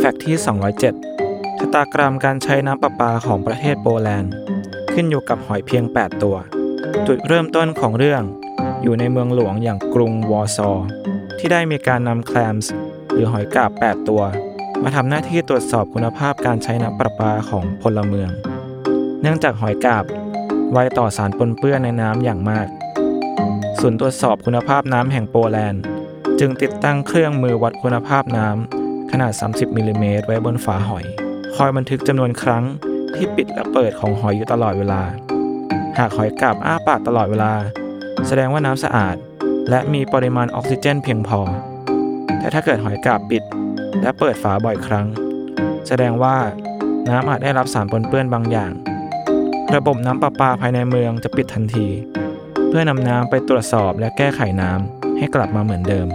fact ที่ 207ชะตากรรมการใช้น้ำประปาของประเทศโปแลนด์ ขึ้นอยู่กับหอยเพียง 8 ตัว จุดเริ่มต้นของเรื่อง อยู่ในเมืองหลวงอย่างกรุงวอร์ซอ ที่ได้มีการนำ clams หรือหอยกาบ 8 ตัว มาทำหน้าที่ตรวจสอบคุณภาพการใช้น้ำประปาของพลเมือง เนื่องจากหอยกาบไวต่อสารปนเปื้อนในน้ำอย่างมาก ศูนย์ตรวจสอบคุณภาพน้ำแห่งโปแลนด์ จึงติดตั้งเครื่องมือวัดคุณภาพน้ำ ขนาด 30มิลลิเมตรไว้บนฝาหอย คอยบันทึกจำนวนครั้งที่ปิดและเปิดของหอยอยู่ตลอดเวลา หากหอยกาบอ้าปากตลอดเวลา แสดงว่าน้ำสะอาด และมีปริมาณออกซิเจนเพียงพอ แต่ถ้าเกิดหอยกาบปิด และเปิดฝาบ่อยครั้ง แสดงว่าน้ำอาจได้รับสารปนเปื้อนบางอย่าง ระบบน้ำประปาภายในเมืองจะปิดทันที เพื่อนำน้ำไปตรวจสอบและแก้ไขน้ำให้กลับมาเหมือนเดิม